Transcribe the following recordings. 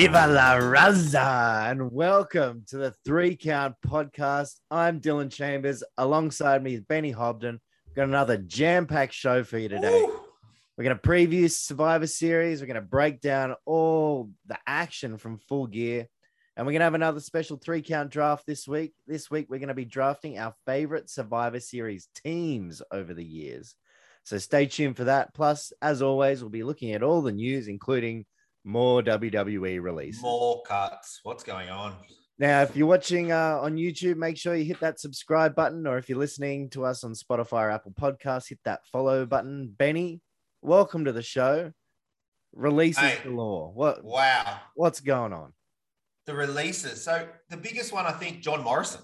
Viva la Raza and welcome to the Three Count Podcast. I'm Dylan Chambers. Alongside me is Benny Hobden. We've got another jam-packed show for you today. Woo! We're going to preview Survivor Series. We're going to break down all the action from Full Gear, and we're going to have another special three-count draft this week. This week we're going to be drafting our favorite Survivor Series teams over the years. So stay tuned for that. Plus, as always, we'll be looking at all the news, including more WWE releases. More cuts. What's going on? Now, if you're watching uh, on YouTube, make sure you hit that subscribe button, or if you're listening to us on Spotify or Apple Podcasts, hit that follow button. Benny, welcome to the show. Releases Hey. galore. What Wow. what's going on? The releases. So the biggest one, I think, John Morrison.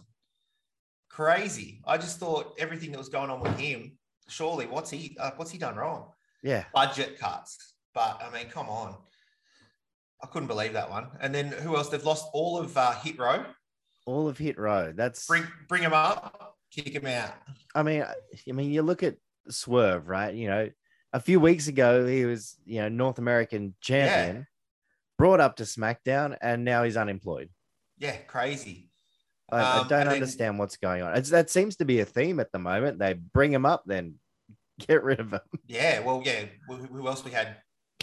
Crazy. I just thought everything that was going on with him. Surely, what's he? Uh, what's he done wrong? Yeah, Budget cuts. But I mean, come on. I couldn't believe that one. And then who else? They've lost all of uh, Hit Row. all of Hit Row. That's Bring bring him up, kick him out. I mean, I I mean, you look at Swerve, right? You know, a few weeks ago he was, you know, North American champion, brought up to SmackDown, and now he's unemployed. Yeah, crazy. I, I Um, don't and then- understand what's going on. It's, that seems to be a theme at the moment. They bring him up, then get rid of him. Yeah, well, yeah. Who, who else we had?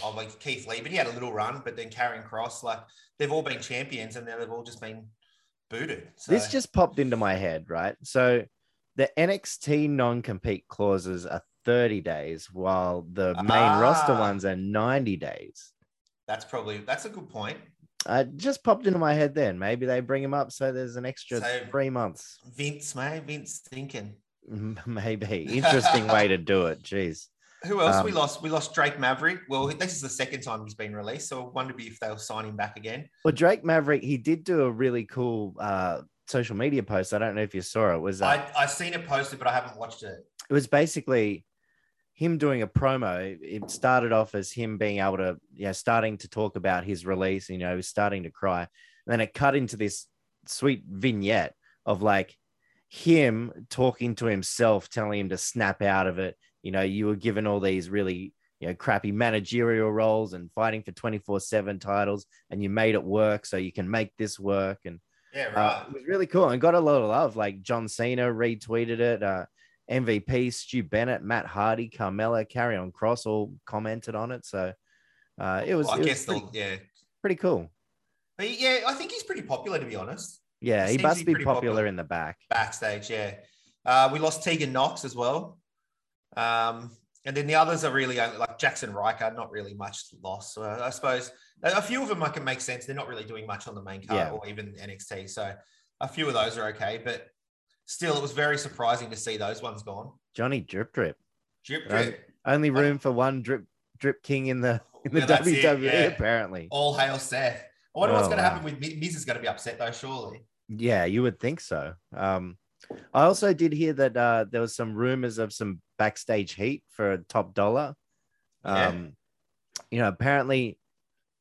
Oh, like Keith Lee, but he had a little run. But then Karrion Kross, like they've all been champions, and now they've all just been booted. So, This just popped into my head, right? So the NXT non-compete clauses are 30 days, while the main roster Ah. ones are 90 days. that's probably that's a good point. Uh, just popped into my head then. Maybe they bring him up so there's an extra So- three months. Vince, may Vince thinking. Maybe. Interesting way to do it. Jeez. Who else we Um, lost? We lost Drake Maverick. Well, this is the second time he's been released, so I wonder if they'll sign him back again. Well, Drake Maverick, he did do a really cool uh, social media post. I don't know if you saw it. it was uh, I I seen it posted, but I haven't watched it. it was basically him doing a promo. It started off as him being able to, you know, starting to talk about his release. You know, he was starting to cry. And then it cut into this sweet vignette of like him talking to himself, telling him to snap out of it. You know, you were given all these really, you know, crappy managerial roles and fighting for 24 7 titles, and you made it work so you can make this work. And Yeah, uh, right. it was really cool and got a lot of love. Like John Cena retweeted it. Uh, MVP, Stu Bennett, Matt Hardy, Carmella, Karrion Kross all commented on it. So uh, it was, Well, I it was guess pretty, they'll yeah. pretty cool. But yeah, I think he's pretty popular to be honest. Yeah, He he must be be popular, popular. in the back. backstage. Yeah, uh, we lost Tegan Nox as well, um, and then the others are really like Jaxson Ryker. Not really much loss. So I suppose a few of them I can make sense. They're not really doing much on the main card Yeah. or even NXT. So a few of those are okay, but still, it was very surprising to see those ones gone. Johnny Drip Drip. Drip, drip. Only room for one Drip Drip King in the in the it, WWE, yeah. apparently. All hail Seth. I wonder what's Oh, going to wow. happen with Miz. Miz is going to be upset though, surely. Yeah, you would think so. Um, I also did hear that uh, there was some rumors of some backstage heat for Top Dolla. Yeah. Um, you know, apparently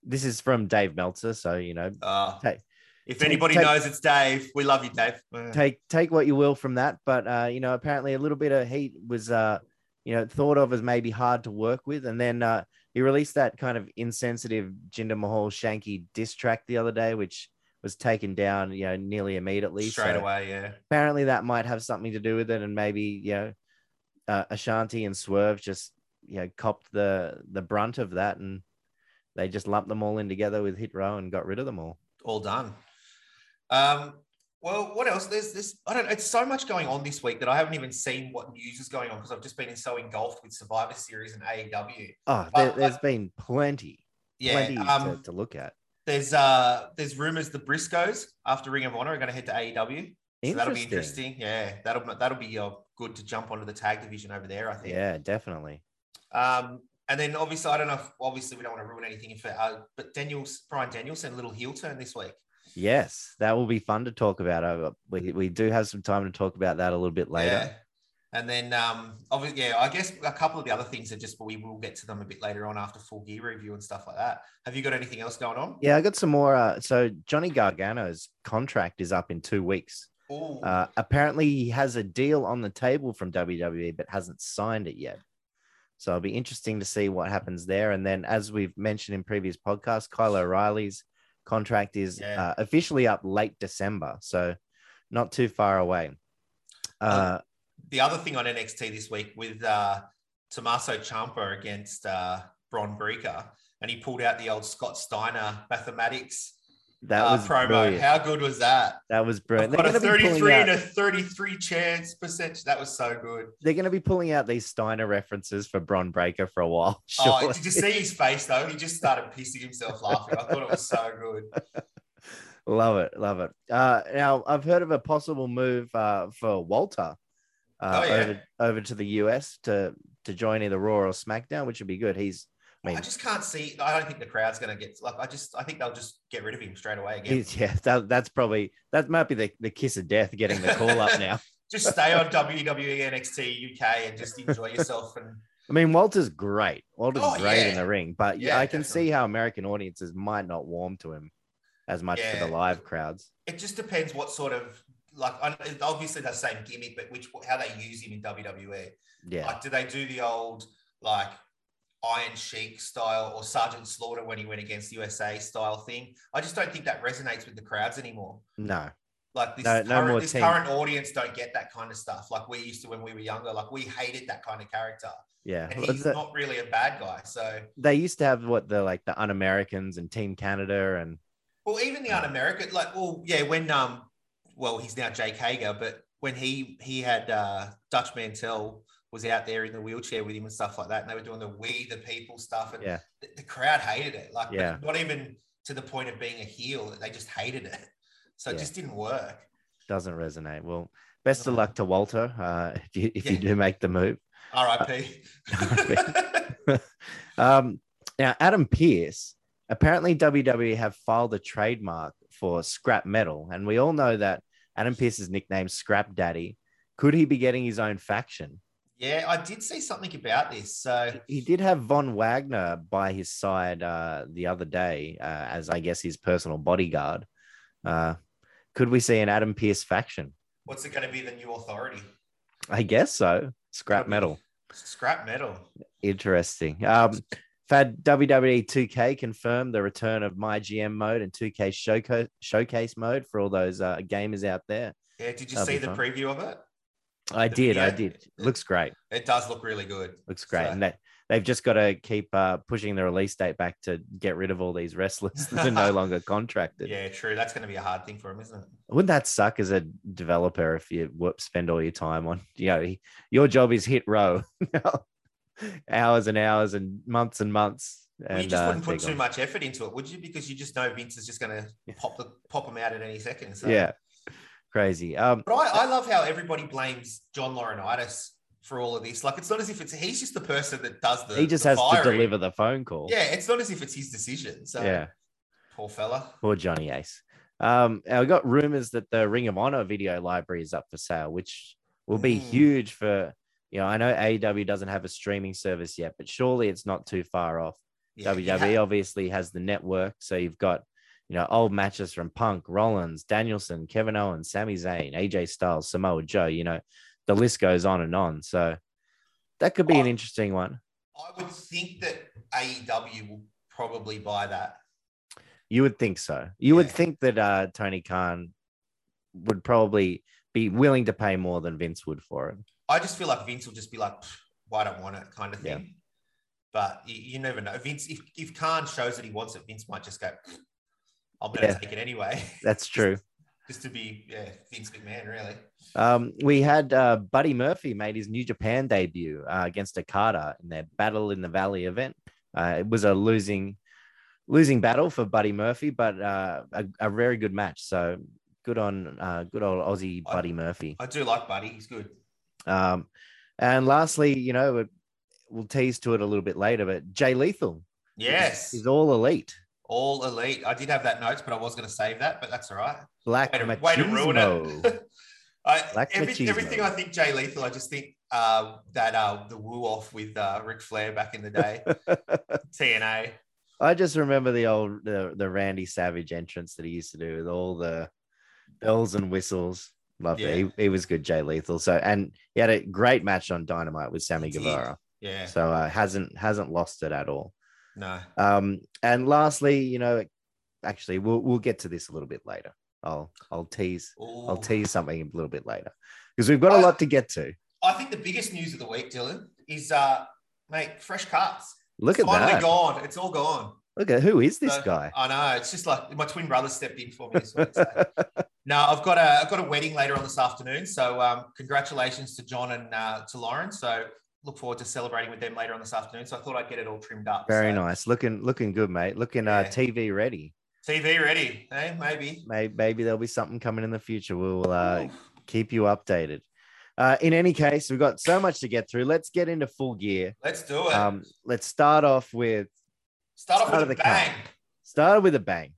this is from Dave Meltzer, so you know, Uh, Take- if take- anybody take- knows, it's Dave. We love you, Dave. Take take what you will from that. But uh, you know, apparently a little bit of heat was uh, you know, thought of as maybe hard to work with, and then uh, he released that kind of insensitive Jinder Mahal Shanky diss track the other day, which was taken down, you know, nearly immediately. straight So- away, yeah. apparently that might have something to do with it and maybe you know uh, Ashante and swerve just you know copped the the brunt of that and they just lumped them all in together with hit row and got rid of them all all done. Um, well, what else? There's this. I don't. It's so much going on this week that I haven't even seen what news is going on because I've just been so engulfed with Survivor Series and AEW. oh But- there, there's but- been plenty Yeah. plenty Um, to, to look at there's uh there's rumors the Briscoes after Ring of Honor are going to head to AEW. So that'll be interesting. Yeah, that'll that'll be uh, good to jump onto the tag division over there. I think. yeah definitely Um, and then obviously I don't know. If, obviously we don't want to ruin anything for uh, but Daniels Bryan Danielson a little heel turn this week. yes that will be fun to talk about over we, we do have some time to talk about that a little bit later Yeah. And then, um, obviously, yeah, I guess a couple of the other things are just, but we will get to them a bit later on after full gear review and stuff like that. Have you got anything else going on? yeah i got some more uh, so johnny gargano's contract is up in two weeks Uh, apparently, he has a deal on the table from WWE, but hasn't signed it yet. So it'll be interesting to see what happens there. And then, as we've mentioned in previous podcasts, Kyle O'Reilly's contract is Yeah. uh, officially up late December, so not too far away. Uh, the other thing on NXT this week with uh, Tommaso Ciampa against uh, Bron Breakker, and he pulled out the old Scott Steiner mathematics that uh, was promo. brilliant. How good was that? that was I've brilliant. got a They're going to be 33 pulling and a 33 chance percentage. That was so good. they're going to be pulling out these Steiner references for Bron Breakker for a while. Oh, did you see his face though? He just started pissing himself laughing. I thought it was so good. Love it, love it. Uh, now I've heard of a possible move uh, for Walter uh, Oh, yeah. over over to the US to to join either Raw or SmackDown, which would be good. He's, I mean, I just can't see. I don't think the crowd's going to get like. I just. I think they'll just get rid of him straight away again. yeah, that, that's probably that might be the, the kiss of death getting the call up now. Just stay on WWE NXT UK and just enjoy yourself. And I mean, Walter's great. Walter's Oh, great in the ring, but yeah, Yeah, I can definitely. see how American audiences might not warm to him as much for the live crowds. it just depends what sort of like. Obviously, the same gimmick, but which how they use him in WWE. Yeah, Like, do they do the old like Iron Sheik style or Sergeant Slaughter when he went against USA style thing? I just don't think that resonates with the crowds anymore. no, Like this, No- no current, this current audience don't get that kind of stuff. Like we used to when we were younger. Like we hated that kind of character, yeah. and he's that- not really a bad guy. So, They used to have what the like the un-Americans and Team Canada and well, even the un-American, like, well, yeah, when um, well, he's now Jake Hager, but when he he had uh, Dutch Mantell was out there in the wheelchair with him and stuff like that, and they were doing the "We the People" stuff, and Yeah. the, the crowd hated it. Like, Yeah. not even to the point of being a heel; they just hated it. So it just didn't work. doesn't resonate. Well, best of luck to Walter uh, if you if you do make the move. R.I.P. Um, now, Adam Pearce, apparently WWE have filed a trademark for scrap metal, and we all know that Adam Pearce's nickname Scrap Daddy. Could he be getting his own faction? yeah, I did see something about this. So He did have Von Wagner by his side uh, the other day, uh, as I guess his personal bodyguard. Uh, could we see an Adam Pearce faction? what's it going to be? The new authority? I guess so. Scrap metal. Scrap metal. Interesting. Um, Fad WWE 2K confirmed the return of my GM mode and 2K showcase showcase mode for all those uh, gamers out there. Yeah, did you That'll see the fun. preview of it? I The did, I video? did. Looks great. It does look really good. Looks great. So- And they, they've just got to keep uh, pushing the release date back to get rid of all these wrestlers that are no longer contracted. Yeah, true. That's going to be a hard thing for them, isn't it? Wouldn't that suck as a developer if you whoop, spend all your time on, you know, your job is hit row, hours and hours and months and months. Well, you And, just uh, wouldn't put too gone. much effort into it, would you? Because you just know Vince is just going to pop the pop him out at any second. So. Yeah, crazy. Um, But I, I love how everybody blames John Laurinaitis for all of this. Like, it's not as if it's he's just the person that does the. he just the has to deliver the phone call. Yeah, it's not as if it's his decision. So, yeah. poor fella. Poor Johnny Ace. Um, I got rumors that the Ring of Honor video library is up for sale, which will be Mm. huge for you know. I know AEW doesn't have a streaming service yet, but surely it's not too far off. Yeah, WWE had- obviously has the network, so you've got you know old matches from Punk, Rollins, Danielson, Kevin Owens, Sami Zayn, AJ Styles, Samoa Joe. You know, the list goes on and on. So that could be an Oh. interesting one. I would think that AEW will probably buy that. You would think so. You would think that uh, Tony Khan would probably be willing to pay more than Vince would for it. I just feel like Vince will just be like, "Pff, "Why don't want it?" kind of Yeah. thing. But you, you never know. Vince, if if Khan shows that he wants it, Vince might just go, "I'm going to Yeah. take it anyway." That's true. just to be, yeah, Vince McMahon, really. Um, we had uh, Buddy Murphy made his New Japan debut uh, against Okada in their Battle in the Valley event. Uh, it was a losing losing battle for Buddy Murphy, but uh, a, a very good match. So good on uh, good old Aussie I- Buddy Murphy. I do like Buddy. He's good. Um, and lastly, you know, we'll tease to it a little bit later, but Jay Lethal Yes, is all elite. all elite. I did have that notes, but I was going to save that, but that's all right. Black Way to, way to ruin it. I, every, everything I think Jay Lethal, I just think uh, that uh, the woo off with uh, Ric Flair back in the day, TNA. I just remember the old the, the Randy Savage entrance that he used to do with all the bells and whistles. Loved Yeah. it. He, he was good, Jay Lethal. So and he had a great match on Dynamite with Sammy He did. Guevara. Yeah, So uh, hasn't hasn't lost it at all. no. Um, and lastly, you know, actually, we'll we'll get to this a little bit later. I'll I'll tease I'll tease something a little bit later because we've got a I- lot to get to. I think the biggest news of the week, Dylan, is uh, mate, fresh cuts. Look at Finally that. gone. It's all gone. Look at who is this So, guy? I know. It's just like my twin brother stepped in for me. This week, so. no, I've got a I've got a wedding later on this afternoon. So um, congratulations to John and uh, to Lauren. So look forward to celebrating with them later on this afternoon. So I thought I'd get it all trimmed up. Very So, nice. Looking looking good, mate. Looking uh, TV ready. TV ready? Hey, maybe. Maybe, maybe there'll be something coming in the future. We'll uh, keep you updated. Uh, in any case, we've got so much to get through. Let's get into full gear. Let's do it. Um, let's start off with Start off start with a bang. started with a bang.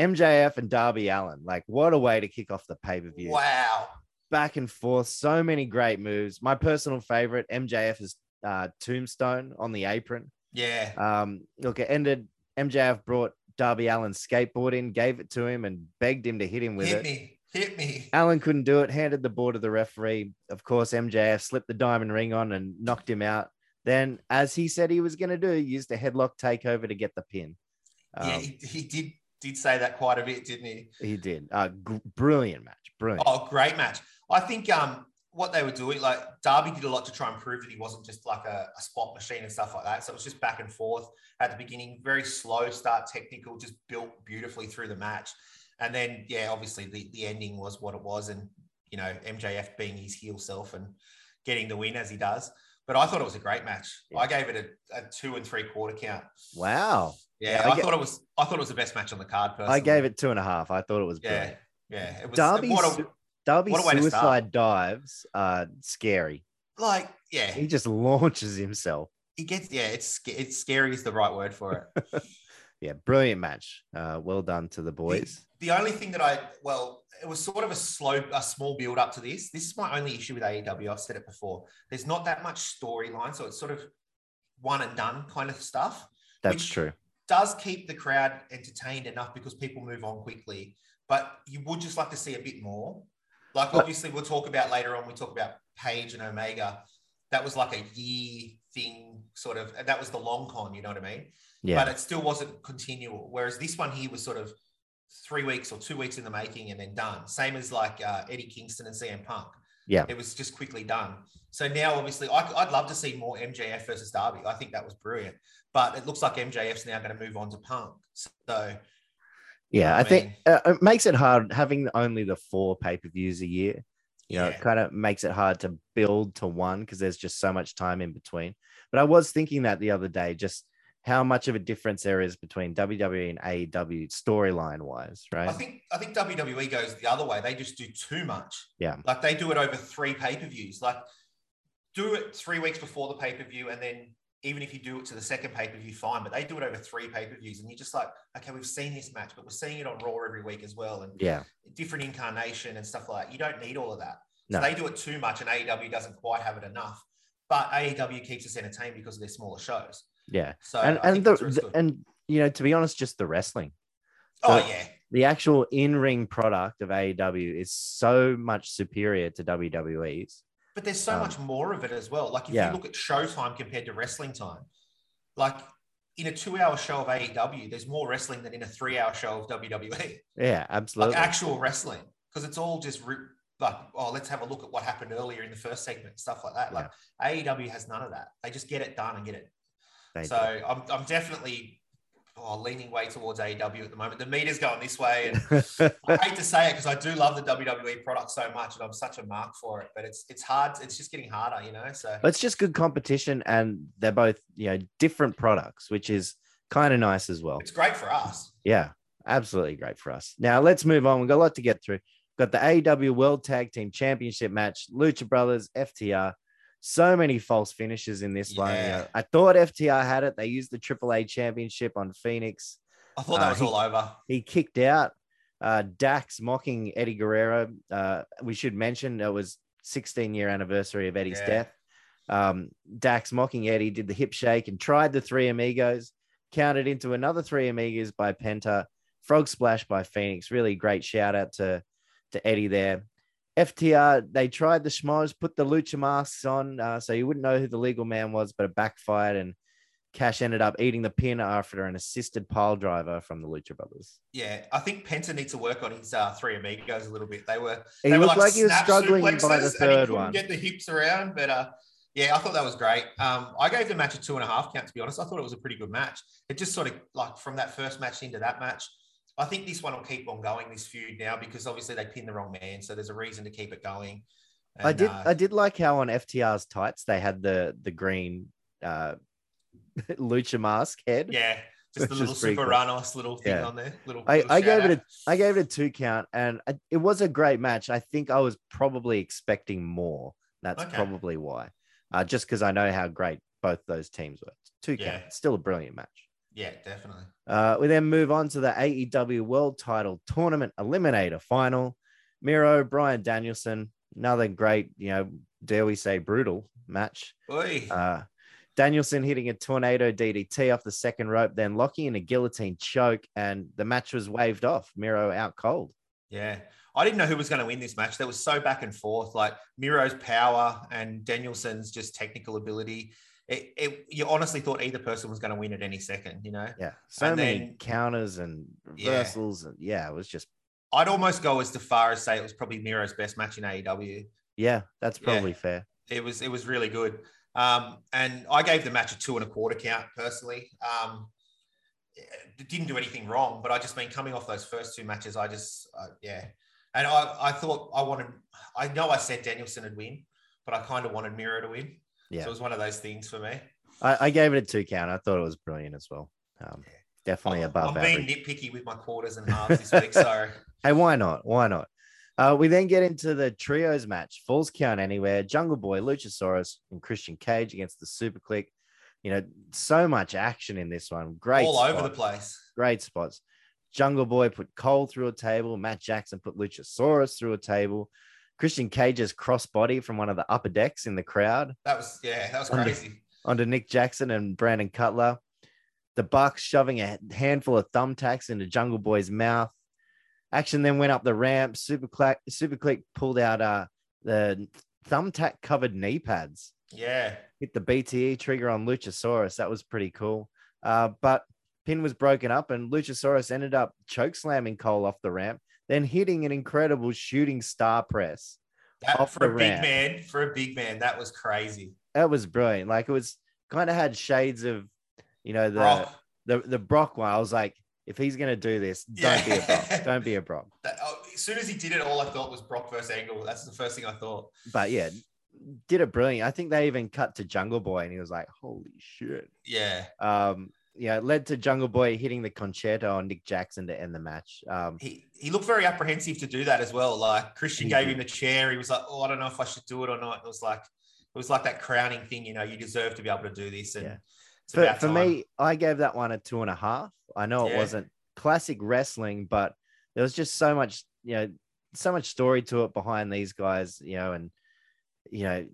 MJF and Darby Allin. Like, what a way to kick off the pay per view. Wow. Back and forth, so many great moves. My personal favorite, MJF is uh, Tombstone on the apron. Yeah. Um, look, it ended. MJF brought Darby Allin's skateboard in, gave it to him, and begged him to hit him with Hit it. me. Hit me. Allin couldn't do it, handed the ball to the referee. Of course, MJF slipped the diamond ring on and knocked him out. Then, as he said he was going to do, used a headlock takeover to get the pin. Um, yeah, he, he did did say that quite a bit, didn't he? he did. Uh, gr- brilliant match. Brilliant. Oh, great match. I think um what they were doing, like Darby did a lot to try and prove that he wasn't just like a, a spot machine and stuff like that. So it was just back and forth at the beginning, very slow start, technical, just built beautifully through the match. And then, yeah, obviously the, the ending was what it was. And, you know, MJF being his heel self and getting the win as he does. But I thought it was a great match. Yeah. I gave it a, a two and three quarter count. Wow. Yeah, Yeah, I I, get- thought it was. I thought it was the best match on the card. Personally. I gave it two and a half. I thought it was Yeah, brilliant. yeah. It was Darby, what a, what a way to start. suicide dives are scary. like. Yeah, He just launches himself. he gets. Yeah, it's it's scary is the right word for it. Yeah, brilliant match. Uh, well done to the boys. the only thing that I well, it was sort of a slow, a small build up to this. This is my only issue with AEW. I've said it before. There's not that much storyline, so it's sort of one and done kind of stuff. That's true. Does keep the crowd entertained enough because people move on quickly, but you would just like to see a bit more. Like obviously, we'll talk about later on. We talk about Page and Omega. That was like a year thing, sort of. That was the long con. You know what I mean? Yeah. but it still wasn't continual. Whereas this one here was sort of three weeks or two weeks in the making and then done. Same as like uh, Eddie Kingston and CM Punk. Yeah. It was just quickly done. So now, obviously, I, I'd love to see more MJF versus Darby. I think that was brilliant. But it looks like MJF's now going to move on to Punk. So, Yeah, I I think uh, it makes it hard having only the four pay per views a year. You know, yeah. it kind of makes it hard to build to one because there's just so much time in between. But I was thinking that the other day, just how much of a difference there is between WWE and AEW storyline wise, right? I think I think WWE goes the other way. They just do too much. Yeah. Like they do it over three pay-per-views. Like do it three weeks before the pay-per-view, and then even if you do it to the second pay-per-view, fine. But they do it over three pay-per-views, and you're just like, okay, we've seen this match, but we're seeing it on Raw every week as well, and yeah, different incarnation and stuff like that. You don't need all of that. No. So they do it too much, and AEW doesn't quite have it enough. But AEW keeps us entertained because of their smaller shows. Yeah, So and I and the, that's where it's the- and you know, to be honest, just the wrestling, oh yeah, the actual in ring product of AEW is so much superior to WWE's. But there's so Um, much more of it as well. Like if yeah. you look at Showtime compared to wrestling time, like in a two-hour show of AEW, there's more wrestling than in a three-hour show of WWE. Yeah, absolutely. Like actual wrestling, because it's all just re- like, oh, let's have a look at what happened earlier in the first segment, stuff like that. Like AEW has none of that. They just get it done and get it. They so I'm, I'm definitely oh, leaning way towards AEW at the moment. The meter's going this way, and. I hate to say it because I do love the WWE product so much, and I'm such a mark for it. But it's it's hard. It's just getting harder, you know. So But it's just good competition, and they're both you know different products, which is kind of nice as well. it's great for us. Yeah, absolutely great for us. Now let's move on. We've got a lot to get through. Got the AEW World Tag Team Championship match, Lucha Brothers, FTR. So many false finishes in this one. You Yeah. know, I thought FTR had it. They used the AAA Championship on Fénix. I thought that Uh, was he- all over. He kicked out uh, Dax mocking Eddie Guerrero. Uh, we should mention it was 16 year anniversary of Eddie's Yeah. death. Um, Dax mocking Eddie did the hip shake and tried the three amigos, counted into another three amigos by Penta, frog splash by Fénix. Really great shout out to, to Eddie there. FTR, they tried the schmoz, put the lucha masks on uh, so you wouldn't know who the legal man was, but it backfired and Cash ended up eating the pin after an assisted pile driver from the Lucha Brothers. Yeah, I think Penta needs to work on his uh, three amigos a little bit. They were He they were looked like he was struggling by the third one. Get the hips around, but uh, yeah, I thought that was great. Um, I gave the match a two and a half count. To be honest, I thought it was a pretty good match. It just sort of like from that first match into that match. I think this one will keep on going this feud now because obviously they pinned the wrong man, so there's a reason to keep it going. I did uh, I did like how on FTR's tights they had the the green uh lucha mask head. yeah, just the little Super cool. Ranos little thing Yeah. on there. Little. I, little I gave shout it out. a I gave it a two count and I- it was a great match. I think I was probably expecting more. That's Okay. probably why. Uh, just because I know how great both those teams were. Two Yeah. count, still a brilliant match. Yeah, definitely. Uh, we then move on to the AEW World Title Tournament Eliminator Final. Miro, Bryan Danielson, another great, you know, dare we say brutal match. Oi. Uh, Danielson hitting a tornado DDT off the second rope, then locking in a guillotine choke, and the match was waved off. Miro out cold. Yeah. I didn't know who was going to win this match. That was so back and forth. Like Miro's power and Danielson's just technical ability. It, it, you honestly thought either person was going to win at any second, you know? Yeah, so And many then- counters and Yeah. reversals, and yeah, it was just I'd almost go as far as say it was probably Miro's best match in AEW. yeah, that's Yeah. probably fair. It was it was really good. Um, and I gave the match a two and a quarter count personally. Um, it didn't do anything wrong, but I just mean coming off those first two matches, I just uh, yeah. And I, I thought I wanted. I know I said Danielson would win, but I kind of wanted Miro to win. Yeah. So it was one of those things for me. I, I gave it a two count. I thought it was brilliant as well. Um, Yeah. definitely I'm, above I'm being nitpicky with my quarters and halves this week. So Hey, why not? Why not? Uh, we then get into the trios match. Falls count anywhere. Jungle Boy, Luchasaurus, and Christian Cage against the Super Kliq. You know, so much action in this one. Great, all over the place. Great spots. Jungle Boy put Cole through a table. Matt Jackson put Luchasaurus through a table. Christian Cage's crossbody from one of the upper decks in the crowd That was yeah, that was Under- crazy. onto Nick Jackson and Brandon Cutler. The Bucks shoving a handful of thumbtacks into Jungle Boy's mouth. Action then went up the ramp. Super Kliq, Super Kliq pulled out uh, the thumbtack covered knee pads. Yeah, Hit the BTE trigger on Luchasaurus. That was pretty cool. Uh, but pin was broken up, and Luchasaurus ended up choke slamming Cole off the ramp, then hitting an incredible shooting star press. that, Off for a big ramp. man, for a big man, that was crazy. That was brilliant. Like it was kind of had shades of, you know, the Brock, the the Brock one. I was like, if he's gonna do this, don't be a Brock. Don't be a Brock. that- oh, as soon as he did it, all I thought was Brock versus Angle. That's the first thing I thought. But yeah, did it brilliant. I think they even cut to Jungle Boy, and he was like, "Holy shit!" Yeah, Um, yeah, it led to Jungle Boy hitting the concerto on Nick Jackson to end the match. Um, he he looked very apprehensive to do that as well. Like Christian gave him the chair. He was like, "Oh, I don't know if I should do it or not." It was like it was like that crowning thing. You know, you deserve to be able to do this. And Yeah. it's for, about for me, I gave that one a two and a half. I know it wasn't classic wrestling, but there was just so much, you know, so much story to it behind these guys, you know, and you know,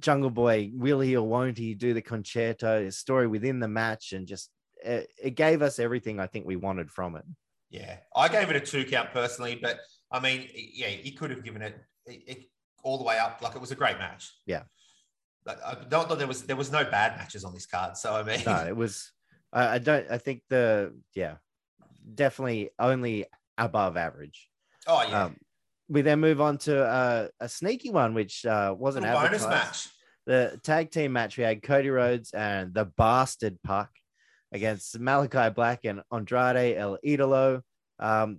Jungle Boy, will he or won't he do the concerto? His story within the match, and just it, it gave us everything I think we wanted from it. Yeah, I gave it a two count personally, but I mean, yeah, he could have given it, it, all the way up. Like it was a great match. Yeah. Like, I don't know there was there was no bad matches on this card. So I mean, No, it was. I, I don't. I think the yeah, definitely only above average. oh yeah, Um, we then move on to uh, a sneaky one, which uh, wasn't Little bonus match. The tag team match we had Cody Rhodes and the Bastard Pac against Malakai Black and Andrade El Idolo. Um,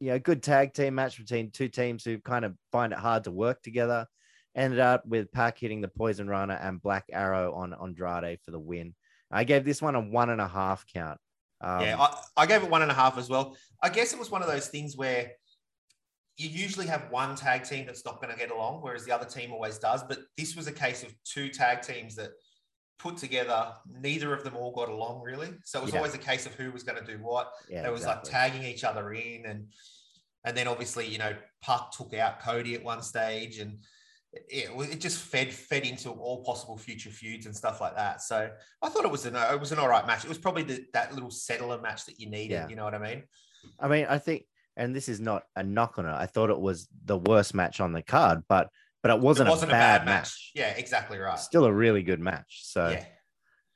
you know, good tag team match between two teams who kind of find it hard to work together. Ended up with Pac hitting the Poisonrana and Black Arrow on Andrade for the win. I gave this one a one and a half count. Um, yeah, I, I gave it one and a half as well. I guess it was one of those things where you usually have one tag team that's not going to get along, whereas the other team always does. But this was a case of two tag teams that put together, neither of them all got along really. So it was Yeah. always a case of who was going to do what. yeah, There was exactly. like tagging each other in, and and then obviously you know Pac took out Cody at one stage, and it, it just fed fed into all possible future feuds and stuff like that. So I thought it was an it was an all right match. It was probably the, that little settler match that you needed. Yeah. You know what I mean? I mean, I think, and this is not a knock on it. I thought it was the worst match on the card, but but it wasn't, it wasn't a, bad match. Yeah, exactly right. Still a really good match. So, yeah,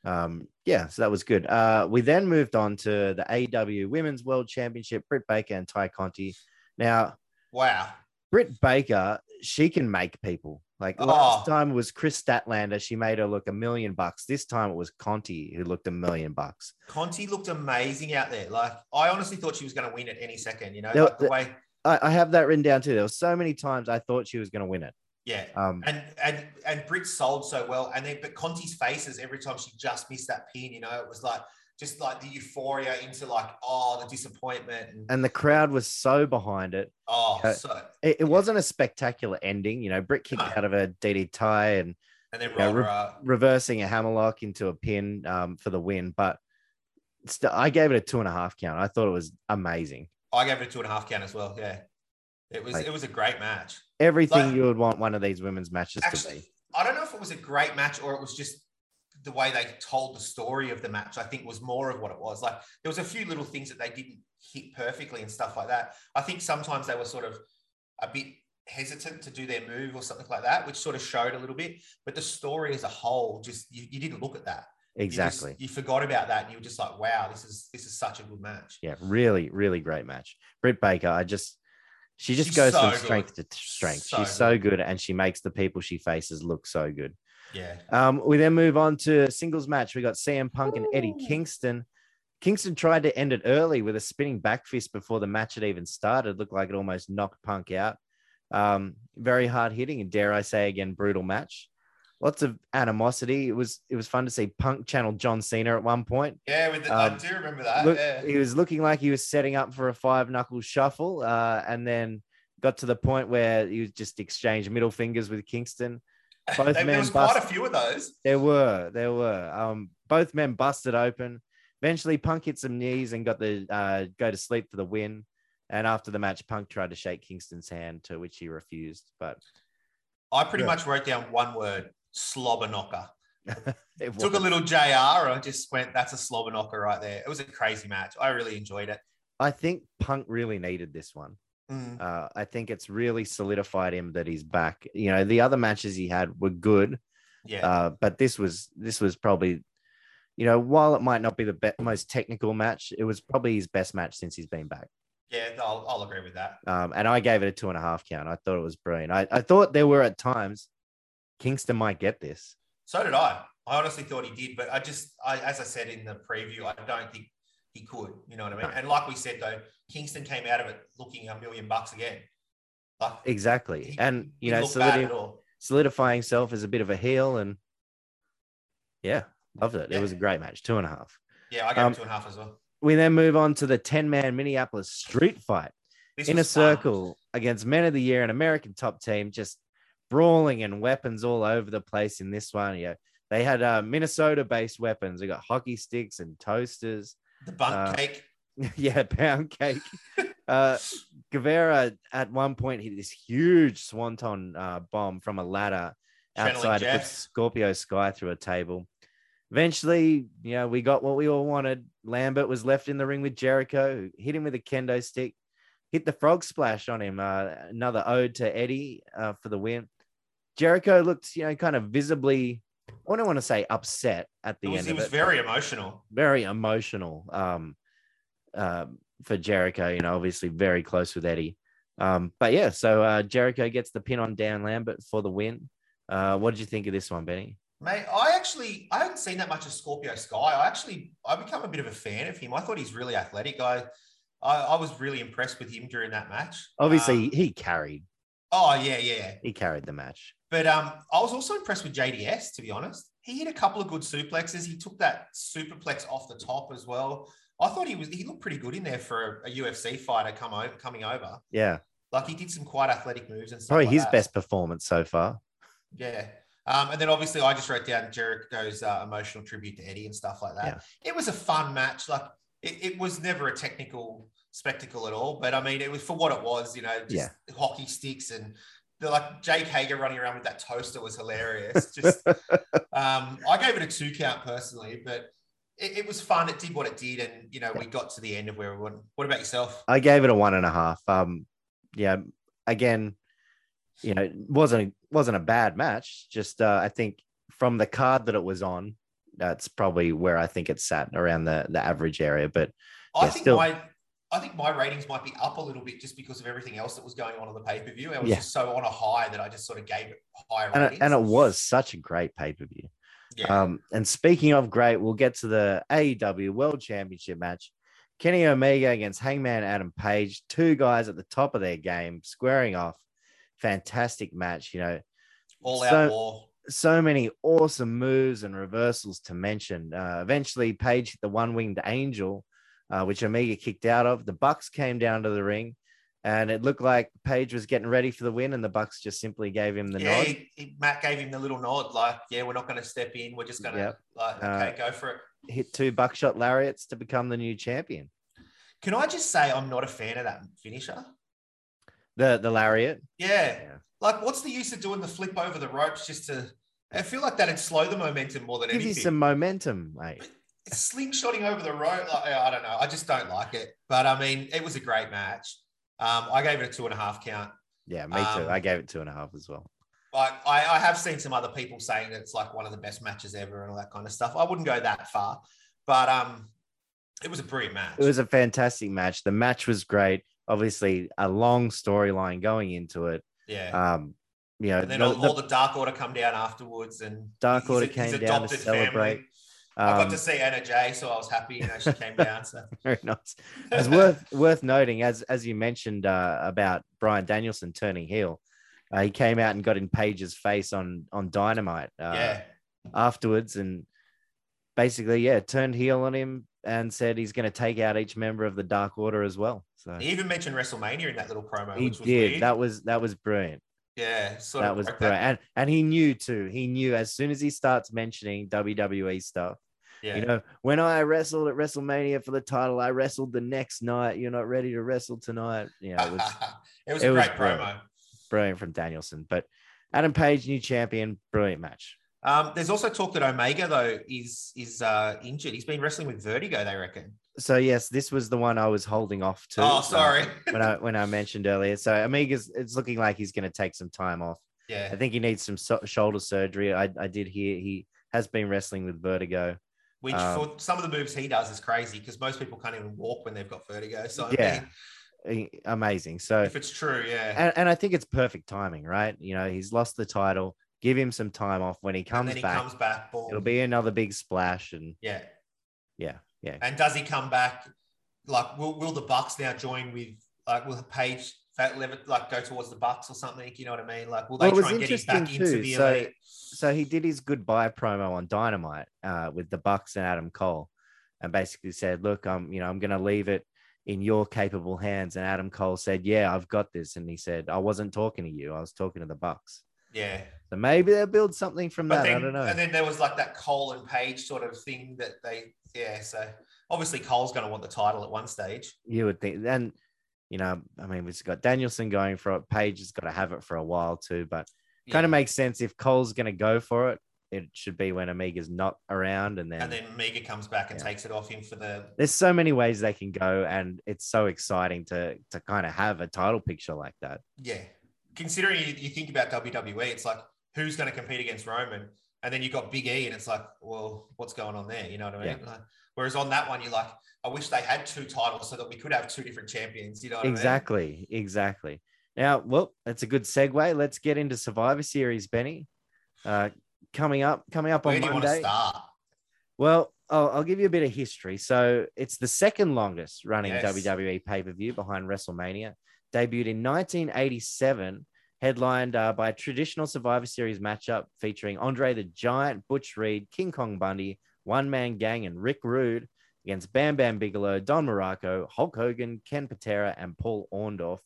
Um, yeah, so that was good. Uh, we then moved on to the AEW Women's World Championship, Britt Baker and Tay Conti. Now, Wow. Britt Baker, she can make people. Like Oh. last time was Kris Statlander, she made her look a million bucks. This time it was Conti who looked a million bucks. Conti looked amazing out there. Like I honestly thought she was going to win at any second. You know, There- like the way. I, I have that written down too. There were so many times I thought she was going to win it. Yeah. Um, And and and Britt sold so well, and then but Conti's faces every time she just missed that pin, you know, it was like just like the euphoria into like oh the disappointment and, and the crowd was so behind it. oh uh, so It, it wasn't a spectacular ending. You know, Britt kicked No. out of a DDTay and and then yeah, roll re- reversing a hammerlock into a pin um, for the win. But st- I gave it a two and a half count. I thought it was amazing. I gave it a two and a half count as well. Yeah, it was Like- it was a great match. Everything Like- you would want one of these women's matches to Actually, be. I don't know if it was a great match or it was just the way they told the story of the match. I think was more of what it was. Like there was a few little things that they didn't hit perfectly and stuff like that. I think sometimes they were sort of a bit hesitant to do their move or something like that, which sort of showed a little bit. But the story as a whole, just you, you didn't look at that. You just- Exactly. You, forgot about that, and you were just like, "Wow, this is this is such a good match." Yeah, really, really great match. Britt Baker, I just she just She's goes so from good. strength to strength. So She's so good and she makes the people she faces look so good. Yeah, Um, we then move on to singles match. We got CM Punk and Eddie Kingston. Kingston tried to end it early with a spinning back fist before the match had even started. Looked like it almost knocked Punk out. Um, very hard hitting and dare I say again, brutal match. Lots of animosity. It was it was fun to see Punk channel John Cena at one point. yeah. With the, I Um, do remember that. Look, yeah. he was looking like he was setting up for a five knuckle shuffle, uh, and then got to the point where he was just exchanged middle fingers with Kingston. both there, men was quite a few of those. There were, there were. Um, both men busted open. Eventually, Punk hit some knees and got the uh, go to sleep for the win. And after the match, Punk tried to shake Kingston's hand, to which he refused. But I pretty Yeah. much wrote down one word: slobber knocker. it Took a little JR. I just went, "That's a slobber knocker right there." It was a crazy match. I really enjoyed it. I think Punk really needed this one. Mm. Uh, I think it's really solidified him that he's back. You know, the other matches he had were good, Yeah, uh, but this was this was probably, you know, while it might not be the be- most technical match, it was probably his best match since he's been back. yeah, I'll, I'll agree with that. Um, and I gave it a two and a half count. I thought it was brilliant. I, I thought there were at times Kingston might get this. So did I. I honestly thought he did, but I just, I, as I said in the preview, I don't think he could. You know what I mean? No. And like we said though, Kingston came out of it looking a million bucks again. Like Exactly. he- And you know, solidi- solidifying himself as a bit of a heel and yeah, loved it. It was a great match. Two and a half. Yeah, I gave um, two and a half as well. We then move on to the 10 man Minneapolis street fight. This in a fun. circle against men of the year, an American top team, just brawling and weapons all over the place in this one. Yeah, they had uh, Minnesota-based weapons. They got hockey sticks and toasters. The bunk uh, cake. yeah, pound cake. uh, Guevara at one point hit this huge swanton uh, bomb from a ladder Channeling outside Jeff. Scorpio Sky through a table. Eventually, you know, we got what we all wanted. Lambert was left in the ring with Jericho, hit him with a kendo stick, hit the frog splash on him. Uh, another ode to Eddie uh, for the win. Jericho looked, you know, kind of visibly, I don't want to say upset at the It was, end of was it. very emotional. very emotional um, um, for Jericho, you know, obviously very close with Eddie. Um, but yeah, so uh, Jericho gets the pin on Dan Lambert for the win. Uh, what did you think of this one, Benny? Mate, I actually I haven't seen that much of Scorpio Sky. I actually I become a bit of a fan of him. I thought he's really athletic. I I, I was really impressed with him during that match. Obviously, Um, he carried. oh yeah, yeah. He carried the match. But um, I was also impressed with JDS, to be honest. He hit a couple of good suplexes. He took that superplex off the top as well. I thought he was he looked pretty good in there for a, a UFC fighter come over, coming over. Yeah, Like he did some quite athletic moves and stuff. probably like his that. best performance so far. Yeah. Um, and then obviously I just wrote down Jericho's uh, emotional tribute to Eddie and stuff like that. Yeah. It was a fun match. Like it, it was never a technical spectacle at all, but I mean, it was for what it was, you know, just hockey sticks and the like Jake Hager running around with that toaster was hilarious. Just, um, I gave it a two count personally, but it, it was fun. It did what it did. And, you know, we got to the end of where we went. What about yourself? I gave it a one and a half. Um, yeah, again, you know, it wasn't wasn't a bad match. Just uh, I think from the card that it was on, That's probably where I think it's sat around the the average area. But I Yeah, think still- my I think my ratings might be up a little bit just because of everything else that was going on on the pay per view. I was Yeah. just so on a high that I just sort of gave it higher and it, ratings. and it was such a great pay per view. yeah. Um, and speaking of great, we'll get to the AEW World Championship match. Kenny Omega against Hangman Adam Page, two guys at the top of their game, squaring off. Fantastic match, you know. all so- out war. So many awesome moves and reversals to mention. Uh, eventually, Page hit the one winged angel, uh, which Omega kicked out of. The Bucks came down to the ring, and it looked like Page was getting ready for the win, and the Bucks just simply gave him the yeah, nod. he, he- Matt gave him the little nod, like, yeah, we're not going to step in. We're just going to, Yep. like, Uh, okay, go for it. Hit two buckshot lariats to become the new champion. Can I just say I'm not a fan of that finisher? The the lariat. Yeah. Yeah. Like, what's the use of doing the flip over the ropes just to? I feel like that'd slow the momentum more than Give you some momentum, mate. It's slingshotting over the rope. Like, I don't know. I just don't like it. But I mean, it was a great match. Um, I gave it a two and a half count. Yeah, me too. Um, I gave it two and a half as well. Like, I, I have seen some other people saying that it's like one of the best matches ever and all that kind of stuff. I wouldn't go that far, but um, it was a brilliant match. It was a fantastic match. The match was great. Obviously, a long storyline going into it. yeah. Um, you know, and then the- all, the all the Dark Order come down afterwards, and Dark Order his came down to celebrate. family. Celebrate. I got um, to see Anna Jay, so I was happy. You know, she came down. So very nice. It's worth worth noting, as as you mentioned uh, about Bryan Danielson turning heel. Uh, he came out and got in Page's face on on Dynamite uh, yeah, afterwards, and basically, yeah, turned heel on him and said he's going to take out each member of the Dark Order as well. So he even mentioned WrestleMania in that little promo, he which was did. weird. That was that was brilliant. yeah, sort that was brilliant. And and he knew too. He knew as soon as he starts mentioning WWE stuff. Yeah, You know, when I wrestled at WrestleMania for the title, I wrestled the next night. You're not ready to wrestle tonight. You know, it was it was it a was great brilliant. promo. brilliant from Danielson. But Adam Page, new champion, brilliant match. Um, there's also talk that Omega though is is uh, injured. He's been wrestling with vertigo. They reckon. So yes, this was the one I was holding off to. oh, uh, sorry. when I when I mentioned earlier. So Omega's it's looking like he's going to take some time off. yeah, I think he needs some so- shoulder surgery. I, I did hear he has been wrestling with vertigo. Which um, for some of the moves he does is crazy because most people can't even walk when they've got vertigo. So I Yeah. mean, Eh, Amazing. So if it's true, yeah. and, and I think it's perfect timing, right? You know, he's lost the title. Give him some time off. When he and comes then he back, comes back. Boom. it'll be another big splash. And yeah. yeah, yeah. And does he come back? Like, will, will the Bucks now join with like will Page that lever like go towards the Bucks or something? You know what I mean? Like, will they Well, try and get him back interesting into too. the So- elite? So he did his goodbye promo on Dynamite uh, with the Bucks and Adam Cole, and basically said, "Look, I'm you know I'm going to leave it in your capable hands." And Adam Cole said, "Yeah, I've got this." And he said, "I wasn't talking to you. I was talking to the Bucks." Yeah. So maybe they'll build something from But that. then, I don't know. and then there was like that Cole and Page sort of thing that they, yeah. So obviously Cole's going to want the title at one stage. you would think, and you know, I mean, we've got Danielson going for it. Page has got to have it for a while too, but kind of makes sense if Cole's going to go for it. It should be when Omega's not around, and then, And then Mega comes back and Yeah. takes it off him for the. there's so many ways they can go, and it's so exciting to to kind of have a title picture like that. Yeah. Considering you, you think about WWE, it's like who's going to compete against Roman, and then you got Big E, and it's like, well, what's going on there? You know what I mean? Like, whereas on that one, you're like, I wish they had two titles so that we could have two different champions. You know Exactly, exactly. Now, well, that's a good segue. Let's get into Survivor Series, Benny. Uh, coming up, coming up I on mean? Where to Monday. Well, I'll, I'll give you a bit of history. So it's the second longest running Yes. WWE pay per view behind WrestleMania. Debuted in 1987, headlined uh, by a traditional Survivor Series matchup featuring Andre the Giant, Butch Reed, King Kong Bundy, One Man Gang, and Rick Rude against Bam Bam Bigelow, Don Morocco, Hulk Hogan, Ken Patera, and Paul Orndorff,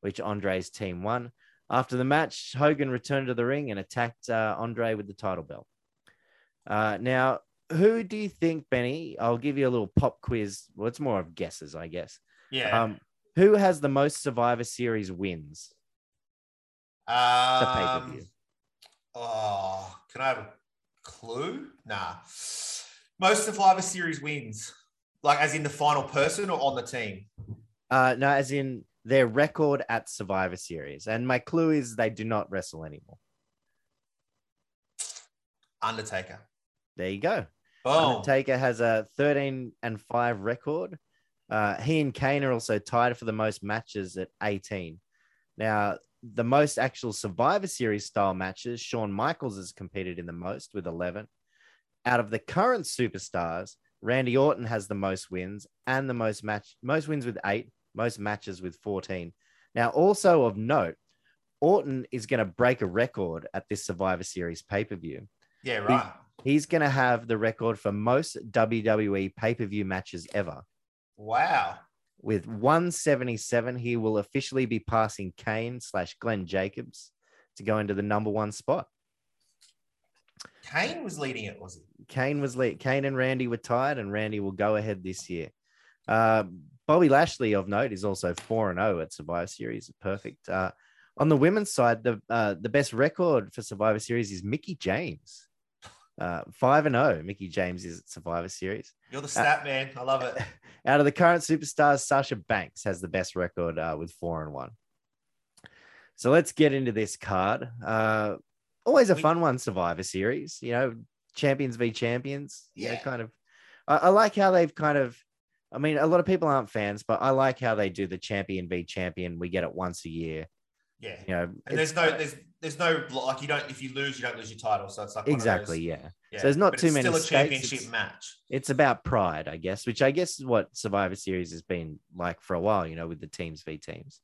which Andre's team won. After the match, Hogan returned to the ring and attacked uh, Andre with the title belt. Uh, now, who do you think, Benny? I'll give you a little pop quiz. Well, it's more of guesses, I guess. Yeah. Um, who has the most Survivor Series wins? A pay per Um, view. oh, can I have a clue? Nah. Most Survivor Series wins, like as in the final person or on the team. Uh, no, as in their record at Survivor Series. And my clue is they do not wrestle anymore. Undertaker. There you go. Boom. Undertaker has a 13 and 5 record. Uh, he and Kane are also tied for the most matches at 18. Now, the most actual Survivor Series style matches, Shawn Michaels has competed in the most with 11. Out of the current superstars, Randy Orton has the most wins and the most match most wins with 8, most matches with 14. Now, also of note, Orton is going to break a record at this Survivor Series pay-per-view. yeah, right. He's going to have the record for most WWE pay-per-view matches ever. Wow. With 177, he will officially be passing Kane slash Glenn Jacobs to go into the number one spot. Kane was leading it, was he? Kane was late. Kane and Randy were tied, and Randy will go ahead this year. Uh, Bobby Lashley, of note, is also four and zero at Survivor Series. Perfect. Uh, on the women's side, the uh, the best record for Survivor Series is Mickie James. Uh, five and zero. Mickie James is at Survivor Series. You're the stat man. I love it. Out of the current superstars, Sasha Banks has the best record uh, with four and one. So let's get into this card. Always a We- fun one, Survivor Series. You know, champions v champions. Yeah, Yeah. kind of. I, I like how they've kind of. I mean, a lot of people aren't fans, but I like how they do the champion v champion. We get it once a year. Yeah. You know, And there's no, there's, there's no like you don't if you lose, you don't lose your title. So it's like exactly yeah. yeah. So there's not But too it's many Still a championship it's- match. it's about pride, I guess, which I guess is what Survivor Series has been like for a while, you know, with the teams v teams.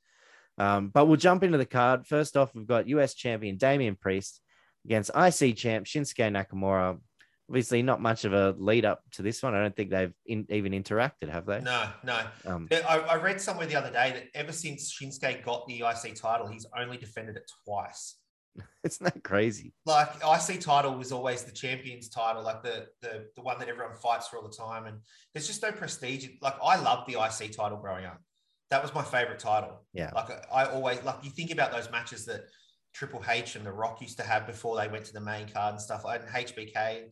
Um, but we'll jump into the card. First off, we've got US champion Damian Priest against IC champ Shinsuke Nakamura. Obviously, not much of a lead up to this one. I don't think they've in, even interacted, have they? No, no. Um, I, I read somewhere the other day that ever since Shinsuke got the IC title, he's only defended it twice. it's not crazy. Like IC title was always the champions title, like the the the one that everyone fights for all the time, and there's just no prestige. Like I loved the IC title growing up. That was my favorite title. Yeah. Like I always like you think about those matches that Triple H and The Rock used to have before they went to the main card and stuff. And HBK